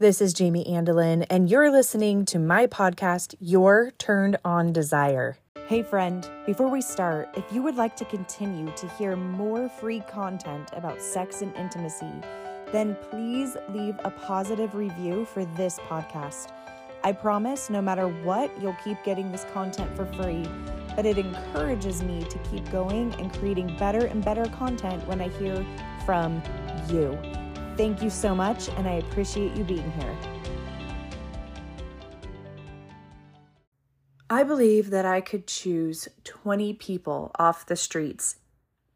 This is Jamee Andelin, and you're listening to my podcast, Your Turned On Desire. Hey, friend, before we start, if you would like to continue to hear more free content about sex and intimacy, then please leave a positive review for this podcast. I promise no matter what, you'll keep getting this content for free, but it encourages me to keep going and creating better and better content when I hear from you. Thank you so much, and I appreciate you being here. I believe that I could choose 20 people off the streets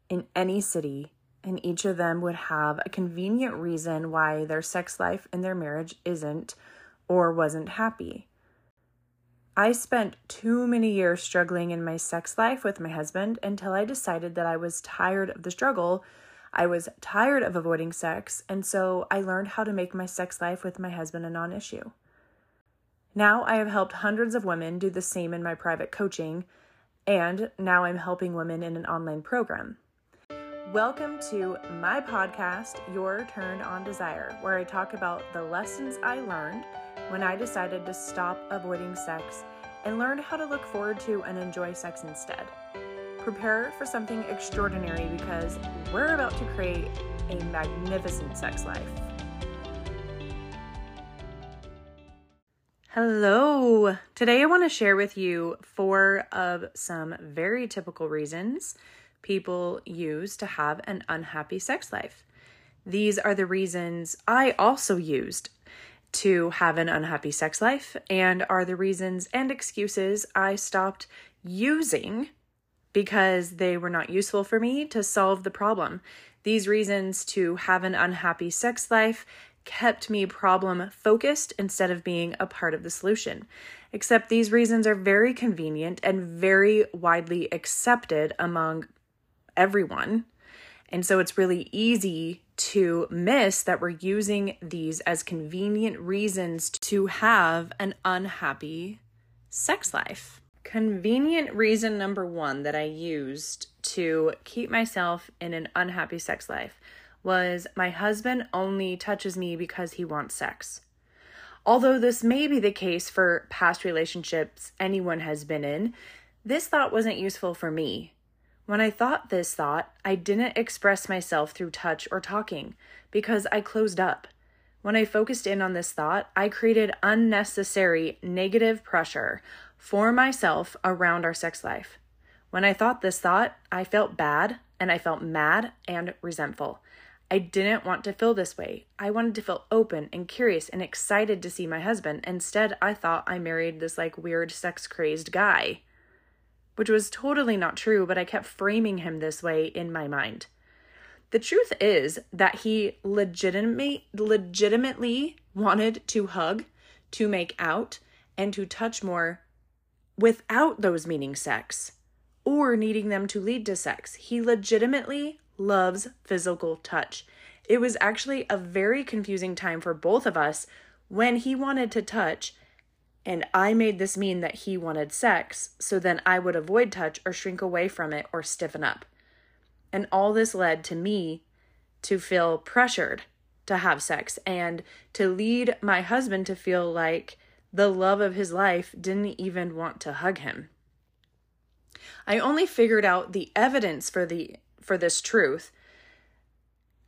in any city, and each of them would have a convenient reason why their sex life and their marriage isn't or wasn't happy. I spent too many years struggling in my sex life with my husband until I decided that I was tired of the struggle I was tired of avoiding sex, and so I learned how to make my sex life with my husband a non issue. Now I have helped hundreds of women do the same in my private coaching, and now I'm helping women in an online program. Welcome to my podcast, Your Turn On Desire, where I talk about the lessons I learned when I decided to stop avoiding sex and learn how to look forward to and enjoy sex instead. Prepare for something extraordinary because we're about to create a magnificent sex life. Hello! Today I want to share with you four of some very typical reasons people use to have an unhappy sex life. These are the reasons I also used to have an unhappy sex life, and are the reasons and excuses I stopped using because they were not useful for me to solve the problem. These reasons to have an unhappy sex life kept me problem focused instead of being a part of the solution. Except these reasons are very convenient and very widely accepted among everyone. And so it's really easy to miss that we're using these as convenient reasons to have an unhappy sex life. Convenient reason number one that I used to keep myself in an unhappy sex life was my husband only touches me because he wants sex. Although this may be the case for past relationships anyone has been in, this thought wasn't useful for me. When I thought this thought, I didn't express myself through touch or talking because I closed up. When I focused in on this thought, I created unnecessary negative pressure for myself around our sex life. When I thought this thought, I felt bad and I felt mad and resentful. I didn't want to feel this way. I wanted to feel open and curious and excited to see my husband. Instead, I thought I married this like weird sex crazed guy, which was totally not true, but I kept framing him this way in my mind. The truth is that he legitimately legitimately wanted to hug, to make out, and to touch more without those meaning sex or needing them to lead to sex. He legitimately loves physical touch. It was actually a very confusing time for both of us when he wanted to touch and I made this mean that he wanted sex, so then I would avoid touch or shrink away from it or stiffen up. And all this led to me to feel pressured to have sex and to lead my husband to feel like the love of his life didn't even want to hug him. I only figured out the evidence for the for this truth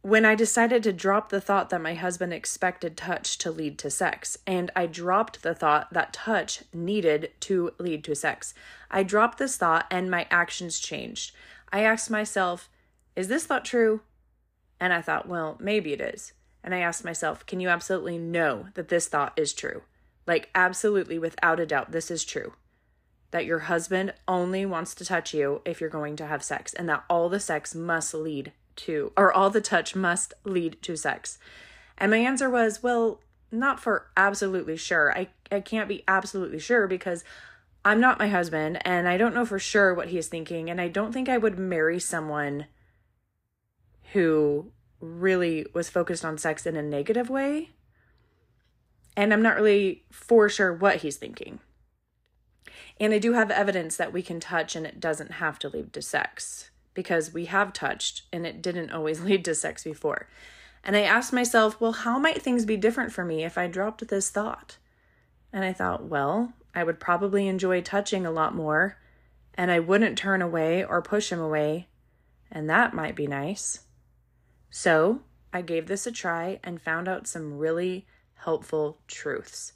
when I decided to drop the thought that my husband expected touch to lead to sex, and I dropped the thought that touch needed to lead to sex. I dropped this thought and my actions changed. I asked myself, is this thought true? And I thought, well, maybe it is. And I asked myself, can you absolutely know that this thought is true? Like, absolutely, without a doubt, this is true. That your husband only wants to touch you if you're going to have sex, and that all the sex must lead to, or all the touch must lead to sex. And my answer was, well, not for absolutely sure. I, I can't be absolutely sure because I'm not my husband and I don't know for sure what he is thinking. And I don't think I would marry someone who really was focused on sex in a negative way and I'm not really for sure what he's thinking. And I do have evidence that we can touch and it doesn't have to lead to sex because we have touched and it didn't always lead to sex before. And I asked myself, well, how might things be different for me if I dropped this thought? And I thought, well, I would probably enjoy touching a lot more, and I wouldn't turn away or push him away, and that might be nice. So I gave this a try and found out some really helpful truths.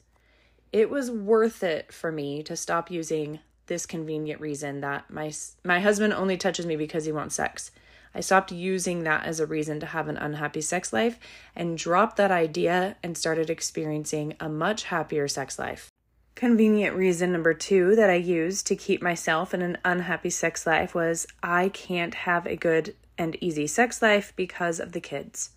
It was worth it for me to stop using this convenient reason that my my husband only touches me because he wants sex. I stopped using that as a reason to have an unhappy sex life and dropped that idea and started experiencing a much happier sex life. Convenient reason number two that I used to keep myself in an unhappy sex life was I can't have a good and easy sex life because of the kids.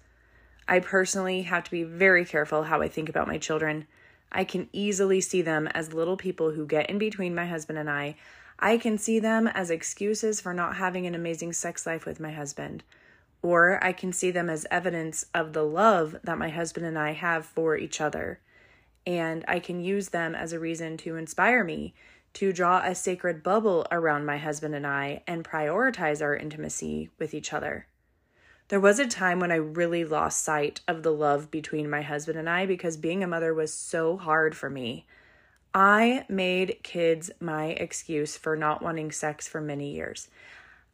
I personally have to be very careful how I think about my children. I can easily see them as little people who get in between my husband and I. I can see them as excuses for not having an amazing sex life with my husband. Or I can see them as evidence of the love that my husband and I have for each other. And I can use them as a reason to inspire me to draw a sacred bubble around my husband and I and prioritize our intimacy with each other. There was a time when I really lost sight of the love between my husband and I because being a mother was so hard for me. I made kids my excuse for not wanting sex for many years.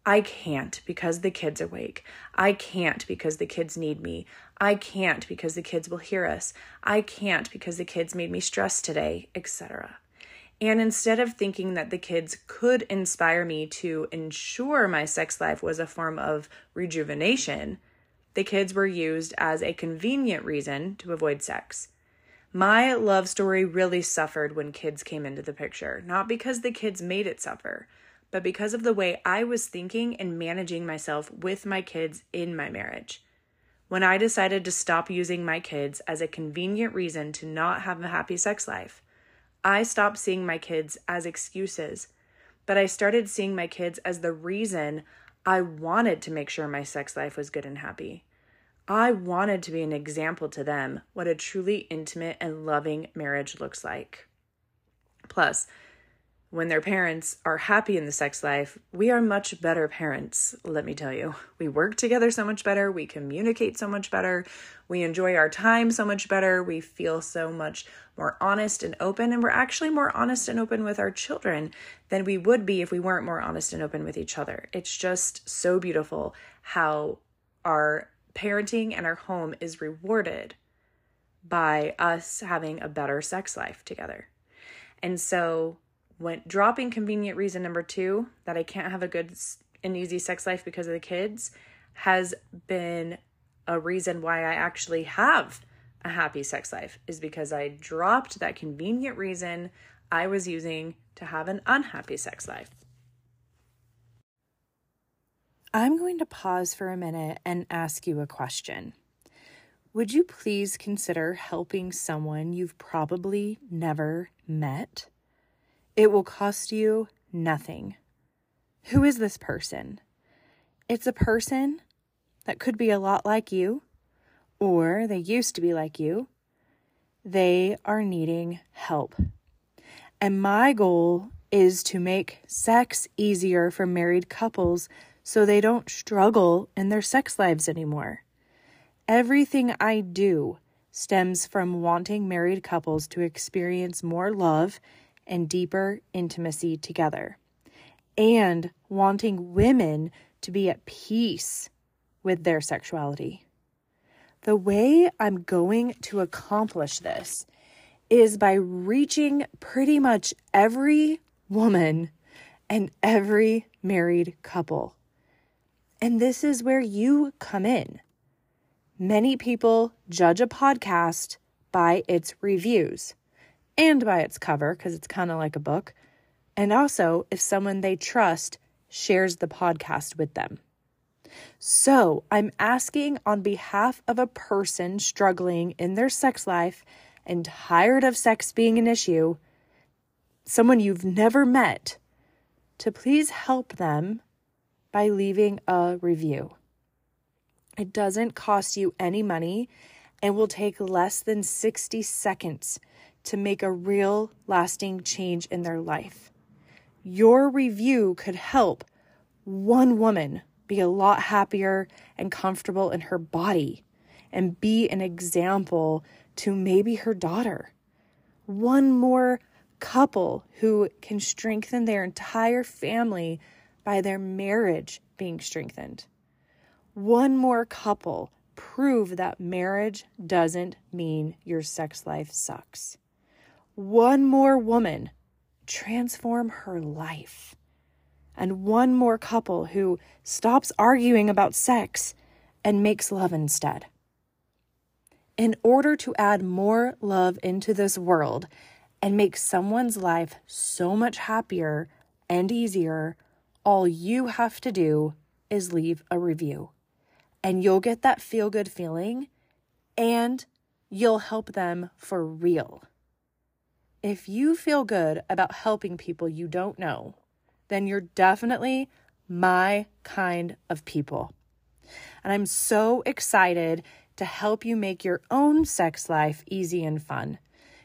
I can't because the kids awake. I can't because the kids need me. I can't because the kids will hear us. I can't because the kids made me stressed today, etc. And instead of thinking that the kids could inspire me to ensure my sex life was a form of rejuvenation, the kids were used as a convenient reason to avoid sex. My love story really suffered when kids came into the picture, not because the kids made it suffer, but because of the way I was thinking and managing myself with my kids in my marriage. When I decided to stop using my kids as a convenient reason to not have a happy sex life, I stopped seeing my kids as excuses, but I started seeing my kids as the reason I wanted to make sure my sex life was good and happy. I wanted to be an example to them what a truly intimate and loving marriage looks like. Plus, when their parents are happy in the sex life, we are much better parents, let me tell you. We work together so much better, we communicate so much better, we enjoy our time so much better, we feel so much more honest and open, and we're actually more honest and open with our children than we would be if we weren't more honest and open with each other. It's just so beautiful how our parenting and our home is rewarded by us having a better sex life together. And so when dropping convenient reason number two that I can't have a good and easy sex life because of the kids has been a reason why I actually have a happy sex life is because I dropped that convenient reason I was using to have an unhappy sex life. I'm going to pause for a minute and ask you a question. Would you please consider helping someone you've probably never met? It will cost you nothing. Who is this person? It's a person that could be a lot like you, or they used to be like you. They are needing help. And my goal is to make sex easier for married couples so they don't struggle in their sex lives anymore. Everything I do stems from wanting married couples to experience more love and deeper intimacy together, and wanting women to be at peace with their sexuality. The way I'm going to accomplish this is by reaching pretty much every woman and every married couple. And this is where you come in. Many people judge a podcast by its reviews and by its cover, because it's kind of like a book, and also if someone they trust shares the podcast with them. So, I'm asking on behalf of a person struggling in their sex life and tired of sex being an issue, someone you've never met, to please help them by leaving a review. It doesn't cost you any money and will take less than 60 seconds to make a real lasting change in their life. Your review could help one woman be a lot happier and comfortable in her body and be an example to maybe her daughter. One more couple who can strengthen their entire family by their marriage being strengthened. One more couple prove that marriage doesn't mean your sex life sucks. One more woman transform her life. And one more couple who stops arguing about sex and makes love instead. In order to add more love into this world and make someone's life so much happier and easier, all you have to do is leave a review. And you'll get that feel good feeling and you'll help them for real. If you feel good about helping people you don't know, then you're definitely my kind of people. And I'm so excited to help you make your own sex life easy and fun.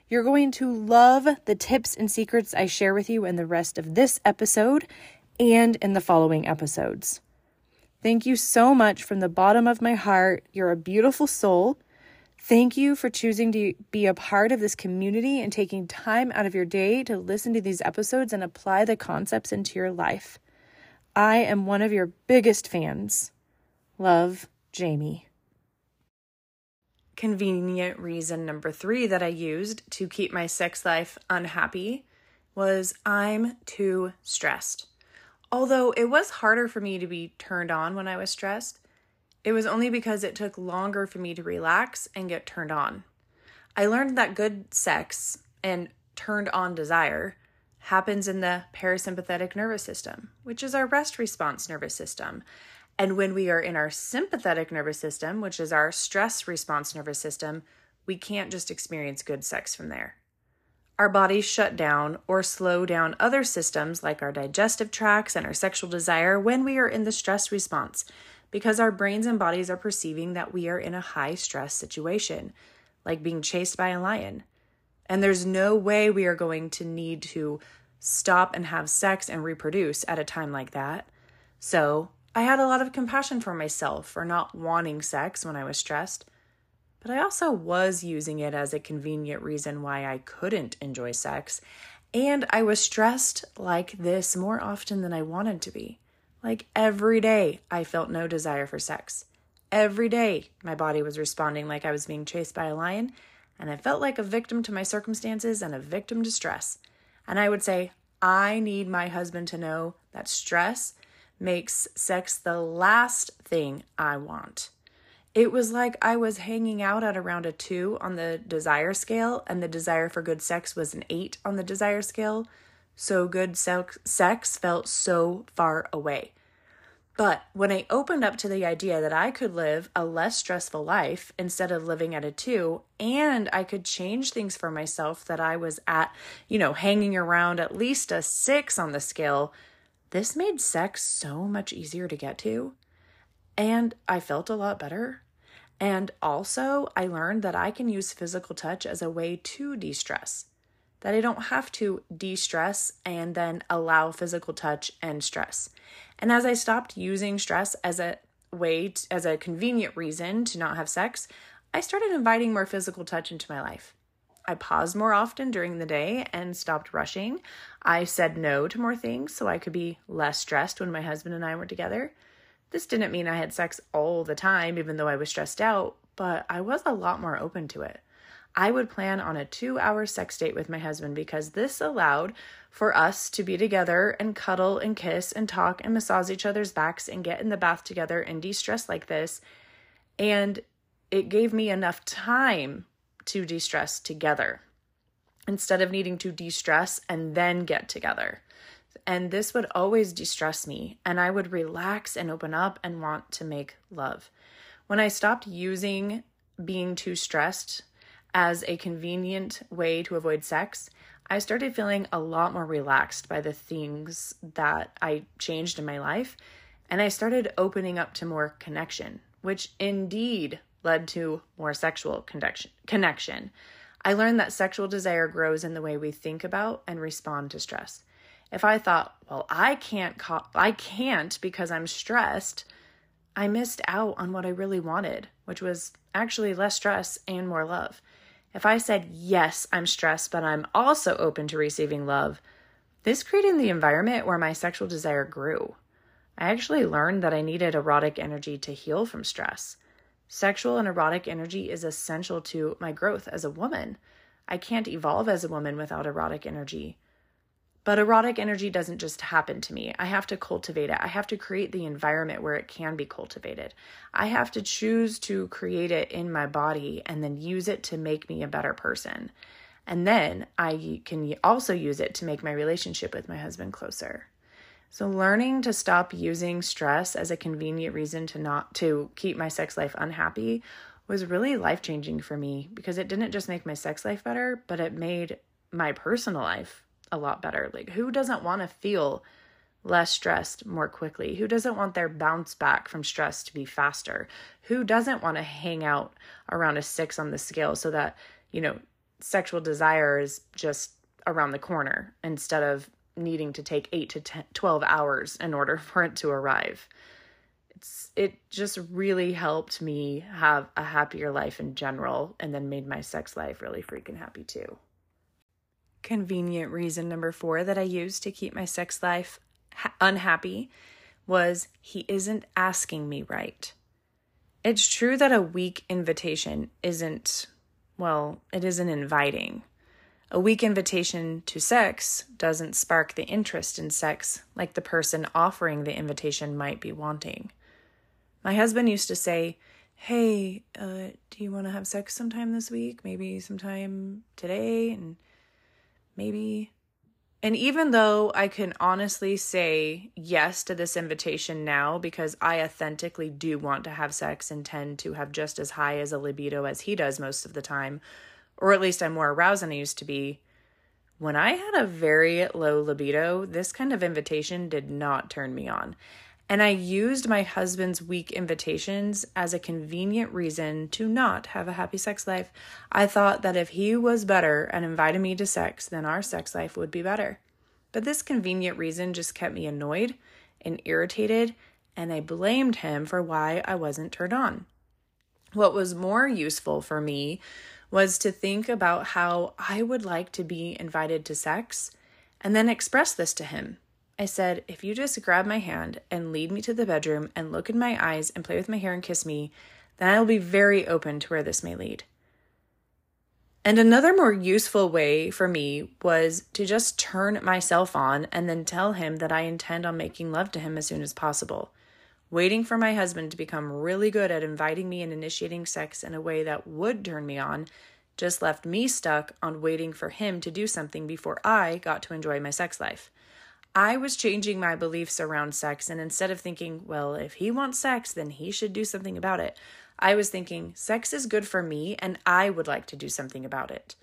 You're going to love the tips and secrets I share with you in the rest of this episode and in the following episodes. Thank you so much from the bottom of my heart. You're a beautiful soul. Thank you for choosing to be a part of this community and taking time out of your day to listen to these episodes and apply the concepts into your life. I am one of your biggest fans. Love, Jamee. Convenient reason number three that I used to keep my sex life unhappy was I'm too stressed. Although it was harder for me to be turned on when I was stressed, it was only because it took longer for me to relax and get turned on. I learned that good sex and turned on desire happens in the parasympathetic nervous system, which is our rest response nervous system. And when we are in our sympathetic nervous system, which is our stress response nervous system, we can't just experience good sex from there. Our bodies shut down or slow down other systems like our digestive tracts and our sexual desire when we are in the stress response because our brains and bodies are perceiving that we are in a high stress situation, like being chased by a lion. And there's no way we are going to need to stop and have sex and reproduce at a time like that. So I had a lot of compassion for myself for not wanting sex when I was stressed, but I also was using it as a convenient reason why I couldn't enjoy sex. And I was stressed like this more often than I wanted to be. Like every day, I felt no desire for sex. Every day, my body was responding like I was being chased by a lion, and I felt like a victim to my circumstances and a victim to stress. And I would say, I need my husband to know that stress makes sex the last thing I want. It was like I was hanging out at around a two on the desire scale, and the desire for good sex was an eight on the desire scale. So good sex felt so far away. But when I opened up to the idea that I could live a less stressful life instead of living at a two, and I could change things for myself that I was at, you know, hanging around at least a six on the scale, this made sex so much easier to get to. And I felt a lot better. And also, I learned that I can use physical touch as a way to de stress, that I don't have to de stress and then allow physical touch and stress. And as I stopped using stress as a way, to, as a convenient reason to not have sex, I started inviting more physical touch into my life. I paused more often during the day and stopped rushing. I said no to more things so I could be less stressed when my husband and I were together. This didn't mean I had sex all the time, even though I was stressed out, but I was a lot more open to it. I would plan on a two hour sex date with my husband because this allowed for us to be together and cuddle and kiss and talk and massage each other's backs and get in the bath together and de stress like this. And it gave me enough time to de stress together instead of needing to de stress and then get together. And this would always de stress me, and I would relax and open up and want to make love. When I stopped using being too stressed as a convenient way to avoid sex, I started feeling a lot more relaxed by the things that I changed in my life. And I started opening up to more connection, which indeed led to more sexual connection. I learned that sexual desire grows in the way we think about and respond to stress. If I thought, well, I can't I can't because I'm stressed, I missed out on what I really wanted, which was actually less stress and more love. If I said, yes, I'm stressed, but I'm also open to receiving love, this created the environment where my sexual desire grew. I actually learned that I needed erotic energy to heal from stress. Sexual and erotic energy is essential to my growth as a woman. I can't evolve as a woman without erotic energy. But erotic energy doesn't just happen to me. I have to cultivate it. I have to create the environment where it can be cultivated. I have to choose to create it in my body and then use it to make me a better person. And then I can also use it to make my relationship with my husband closer. So learning to stop using stress as a convenient reason to not to keep my sex life unhappy was really life-changing for me because it didn't just make my sex life better, but it made my personal life a lot better. Like, who doesn't want to feel less stressed more quickly? Who doesn't want their bounce back from stress to be faster? Who doesn't want to hang out around a six on the scale so that, you know, sexual desire is just around the corner instead of needing to take eight to 10, 12 hours in order for it to arrive? It's, it just really helped me have a happier life in general and then made my sex life really freaking happy too convenient reason number four that I used to keep my sex life ha- unhappy was he isn't asking me right. It's true that a weak invitation isn't, well, it isn't inviting. A weak invitation to sex doesn't spark the interest in sex like the person offering the invitation might be wanting. My husband used to say, Hey, uh, do you want to have sex sometime this week? Maybe sometime today? And maybe. And even though I can honestly say yes to this invitation now because I authentically do want to have sex and tend to have just as high as a libido as he does most of the time, or at least I'm more aroused than I used to be, when I had a very low libido, this kind of invitation did not turn me on. And I used my husband's weak invitations as a convenient reason to not have a happy sex life. I thought that if he was better and invited me to sex, then our sex life would be better. But this convenient reason just kept me annoyed and irritated, and I blamed him for why I wasn't turned on. What was more useful for me was to think about how I would like to be invited to sex and then express this to him. I said, If you just grab my hand and lead me to the bedroom and look in my eyes and play with my hair and kiss me, then I will be very open to where this may lead. And another more useful way for me was to just turn myself on and then tell him that I intend on making love to him as soon as possible. Waiting for my husband to become really good at inviting me and initiating sex in a way that would turn me on just left me stuck on waiting for him to do something before I got to enjoy my sex life. I was changing my beliefs around sex. And instead of thinking, well, if he wants sex, then he should do something about it, I was thinking, sex is good for me and I would like to do something about it.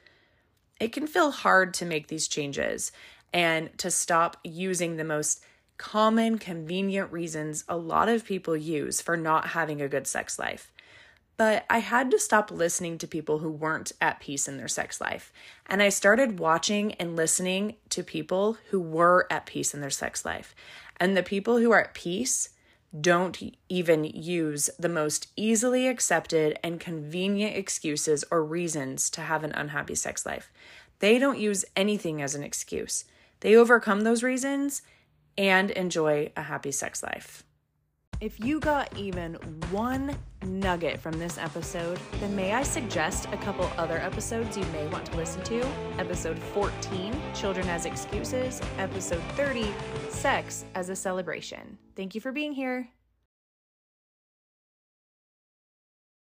It can feel hard to make these changes and to stop using the most common, convenient reasons a lot of people use for not having a good sex life. But I had to stop listening to people who weren't at peace in their sex life. And I started watching and listening to people who were at peace in their sex life. And the people who are at peace don't even use the most easily accepted and convenient excuses or reasons to have an unhappy sex life. They don't use anything as an excuse. They overcome those reasons and enjoy a happy sex life. If you got even one nugget from this episode, then may I suggest a couple other episodes you may want to listen to? Episode 14, Children as Excuses. Episode 30, Sex as a Celebration. Thank you for being here.